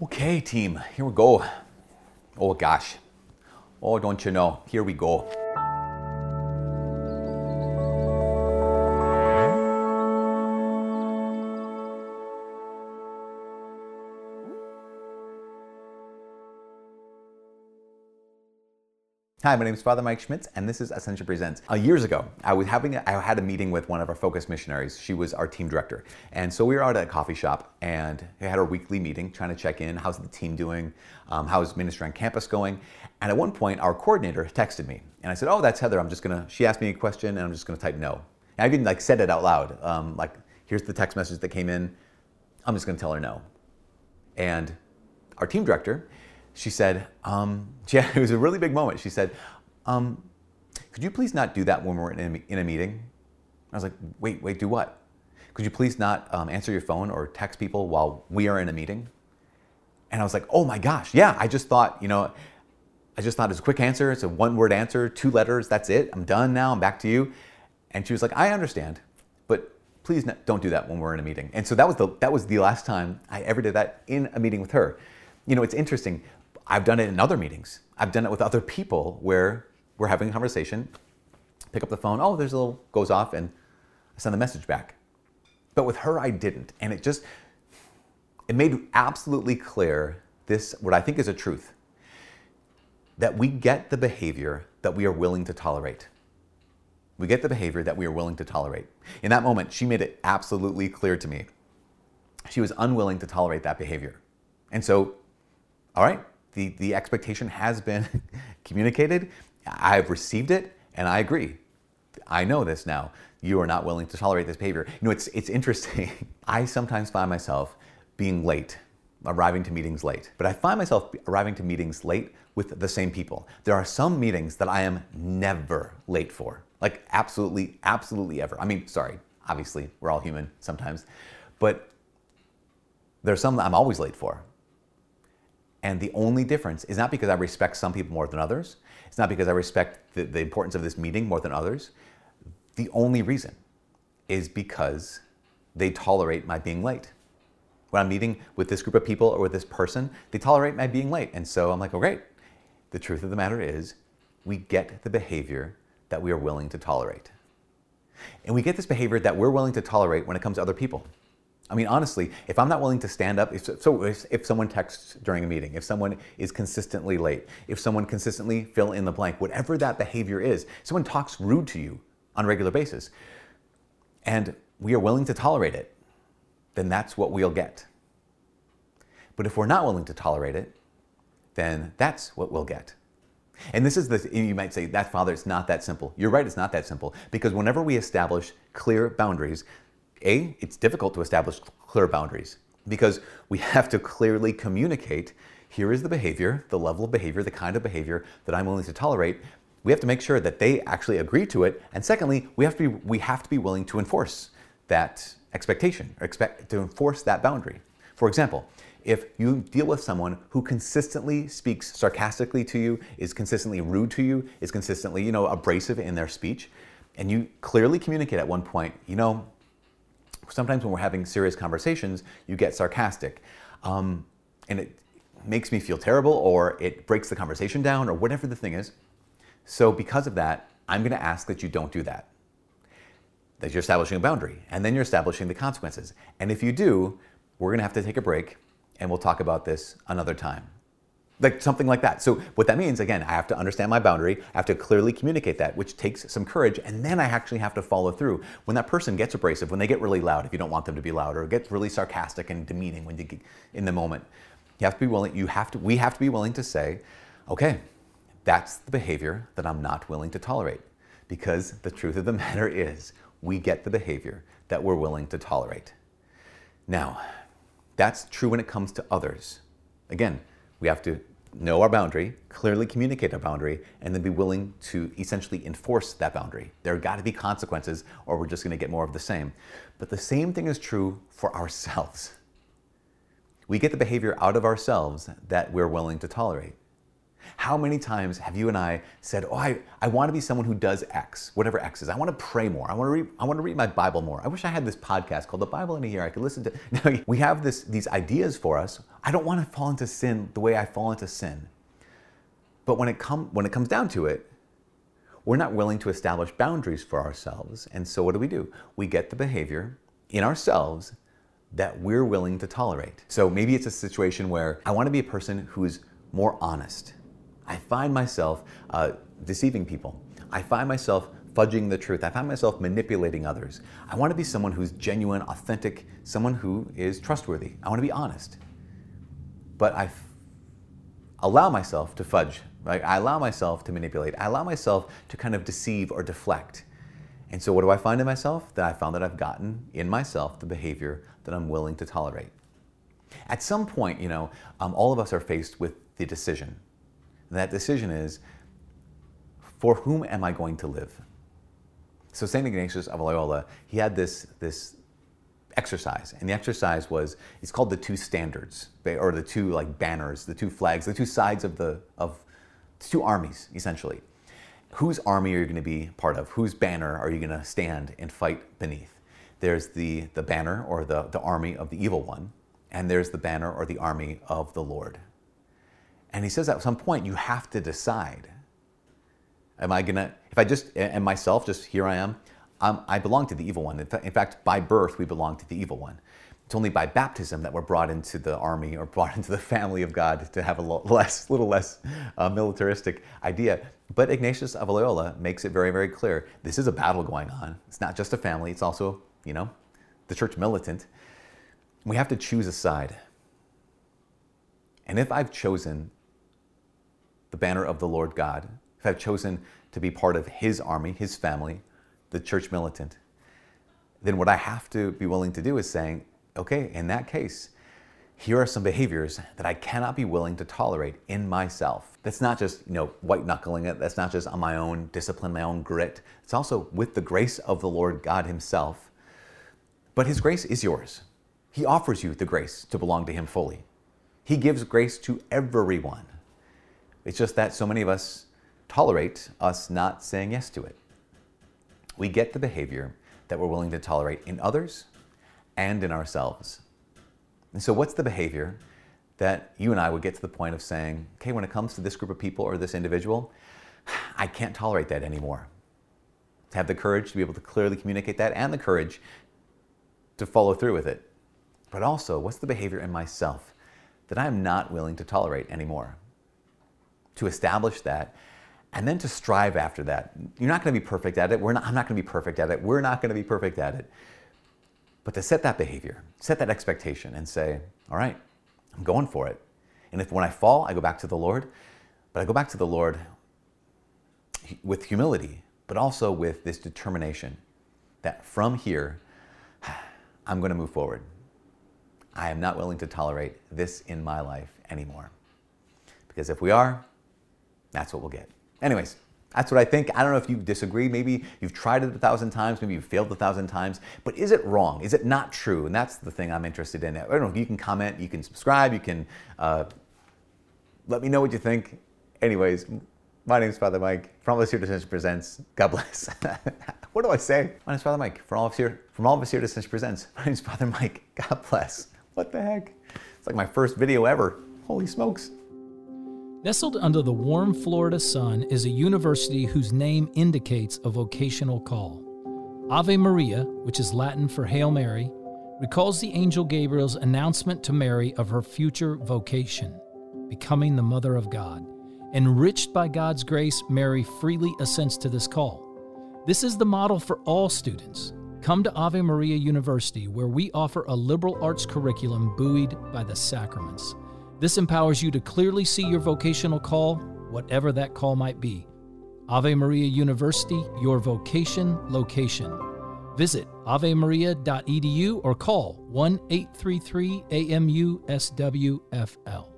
Okay, team, here we go. Oh gosh. Oh, don't you know? Here we go. Hi, my name is Father Mike Schmitz, and this is Ascension Presents. Uh, years ago, I was having a, I had a meeting with one of our focus missionaries. She was our team director, and so we were out at a coffee shop, and we had our weekly meeting, trying to check in. How's the team doing? Um, how's ministry on campus going? And at one point, our coordinator texted me, and I said, "Oh, that's Heather. I'm just gonna." She asked me a question, and I'm just gonna type no. And I didn't like said it out loud. Um, like, here's the text message that came in. I'm just gonna tell her no. And our team director she said, um, yeah, it was a really big moment. She said, um, could you please not do that when we're in a, in a, meeting? I was like, wait, wait, do what? Could you please not um, answer your phone or text people while we are in a meeting? And I was like, oh my gosh, yeah, I just thought, you know, I just thought it's a quick answer. It's a one word answer, two letters, that's it. I'm done now, I'm back to you. And she was like, I understand, but please don't do that when we're in a meeting. And so that was the, that was the last time I ever did that in a meeting with her. You know, it's interesting. I've done it in other meetings. I've done it with other people where we're having a conversation, pick up the phone, oh, there's a little, goes off, and I send the message back. But with her, I didn't. And it just, it made absolutely clear this, what I think is a truth, that we get the behavior that we are willing to tolerate. We get the behavior that we are willing to tolerate. In that moment, she made it absolutely clear to me. She was unwilling to tolerate that behavior. And so, all right, the, the expectation has been communicated. I've received it and I agree. I know this now. You are not willing to tolerate this behavior. You know, it's, it's interesting. I sometimes find myself being late, arriving to meetings late, but I find myself arriving to meetings late with the same people. There are some meetings that I am never late for. Like absolutely, absolutely ever. I mean, sorry, obviously, we're all human sometimes, but there's some that I'm always late for. And the only difference is not because I respect some people more than others. It's not because I respect the, the importance of this meeting more than others. The only reason is because they tolerate my being late. When I'm meeting with this group of people or with this person, they tolerate my being late. And so I'm like, oh, great. The truth of the matter is, we get the behavior that we are willing to tolerate. And we get this behavior that we're willing to tolerate when it comes to other people. I mean, honestly, if I'm not willing to stand up, if, so if, if, someone texts during a meeting, if someone is consistently late, if someone consistently fill in the blank, whatever that behavior is, someone talks rude to you on a regular basis, and we are willing to tolerate it, then that's what we'll get. But if we're not willing to tolerate it, then that's what we'll get. And this is the, you might say, that father, it's not that simple. You're right, it's not that simple. Because whenever we establish clear boundaries, a, it's difficult to establish clear boundaries because we have to clearly communicate here is the behavior, the level of behavior, the kind of behavior that I'm willing to tolerate. We have to make sure that they actually agree to it. And secondly, we have to be, we have to be willing to enforce that expectation or expect to enforce that boundary. For example, if you deal with someone who consistently speaks sarcastically to you, is consistently rude to you, is consistently, you know, abrasive in their speech, and you clearly communicate at one point, you know, sometimes when we're having serious conversations, you get sarcastic. Um, and it makes me feel terrible or it breaks the conversation down or whatever the thing is. So because of that, I'm going to ask that you don't do that. That you're establishing a boundary and then you're establishing the consequences. And if you do, we're going to have to take a break and we'll talk about this another time like something like that. So what that means, again, I have to understand my boundary. I have to clearly communicate that, which takes some courage. And then I actually have to follow through. When that person gets abrasive, when they get really loud, if you don't want them to be loud, or gets really sarcastic and demeaning when you get in the moment, you have to be willing, you have to, we have to be willing to say, okay, that's the behavior that I'm not willing to tolerate. Because the truth of the matter is, we get the behavior that we're willing to tolerate. Now, that's true when it comes to others. Again, we have to know our boundary, clearly communicate our boundary, and then be willing to essentially enforce that boundary. There got to be consequences, or we're just going to get more of the same. But the same thing is true for ourselves. We get the behavior out of ourselves that we're willing to tolerate. How many times have you and I said, Oh, I, I want to be someone who does X, whatever X is. I want to pray more. I want to read, I want to read my Bible more. I wish I had this podcast called The Bible in a Year. I could listen to. Now, we have this, these ideas for us. I don't want to fall into sin the way I fall into sin. But when it, come, when it comes down to it, we're not willing to establish boundaries for ourselves. And so what do we do? We get the behavior in ourselves that we're willing to tolerate. So maybe it's a situation where I want to be a person who's more honest. I find myself uh, deceiving people. I find myself fudging the truth. I find myself manipulating others. I want to be someone who's genuine, authentic, someone who is trustworthy. I want to be honest. But I f- allow myself to fudge. Right? I allow myself to manipulate. I allow myself to kind of deceive or deflect. And so, what do I find in myself? That I found that I've gotten in myself the behavior that I'm willing to tolerate. At some point, you know, um, all of us are faced with the decision. And that decision is for whom am I going to live? So, St. Ignatius of Loyola, he had this, this exercise. And the exercise was, it's called the two standards, or the two like banners, the two flags, the two sides of the, of two armies, essentially whose army are you going to be part of? Whose banner are you going to stand and fight beneath? There's the, the banner or the, the army of the evil one, and there's the banner or the army of the Lord. And he says at some point, you have to decide. Am I to, if I just, and myself, just here I am, um, I belong to the evil one. In fact, by birth, we belong to the evil one. It's only by baptism that we're brought into the army or brought into the family of God to have a less, little less uh, militaristic idea. But Ignatius of Loyola makes it very, very clear. This is a battle going on. It's not just a family. It's also, you know, the church militant. We have to choose a side. And if I've chosen the banner of the Lord God, if I've chosen to be part of His army, His family, the church militant, then what I have to be willing to do is saying, okay, in that case, here are some behaviors that I cannot be willing to tolerate in myself. That's not just, you know, white knuckling it. That's not just on my own discipline, my own grit. It's also with the grace of the Lord God Himself. But His grace is yours. He offers you the grace to belong to Him fully. He gives grace to everyone. It's just that so many of us tolerate us not saying yes to it. We get the behavior that we're willing to tolerate in others and in ourselves. And so, what's the behavior that you and I would get to the point of saying, okay, when it comes to this group of people or this individual, I can't tolerate that anymore? To have the courage to be able to clearly communicate that and the courage to follow through with it. But also, what's the behavior in myself that I'm not willing to tolerate anymore? To establish that and then to strive after that. You're not going to be perfect at it. We're not, I'm not going to be perfect at it. We're not going to be perfect at it. But to set that behavior, set that expectation and say, all right, I'm going for it. And if when I fall, I go back to the Lord, but I go back to the Lord with humility, but also with this determination that from here, I'm going to move forward. I am not willing to tolerate this in my life anymore. Because if we are, that's what we'll get. Anyways, that's what I think. I don't know if you disagree. Maybe you've tried it a thousand times, maybe you've failed a thousand times, but is it wrong? Is it not true? And that's the thing I'm interested in. I don't know, you can comment, you can subscribe, you can uh, let me know what you think. Anyways, my name is Father Mike from All of Us Here to Presents. God bless. what do I say? My name is Father Mike from All of Us Here, from All of Us Here to Presents. My name is Father Mike. God bless. What the heck? It's like my first video ever. Holy smokes. Nestled under the warm Florida sun is a university whose name indicates a vocational call. Ave Maria, which is Latin for Hail Mary, recalls the angel Gabriel's announcement to Mary of her future vocation, becoming the Mother of God. Enriched by God's grace, Mary freely assents to this call. This is the model for all students. Come to Ave Maria University, where we offer a liberal arts curriculum buoyed by the sacraments. This empowers you to clearly see your vocational call, whatever that call might be. Ave Maria University, your vocation location. Visit avemaria.edu or call 1 833 AMU SWFL.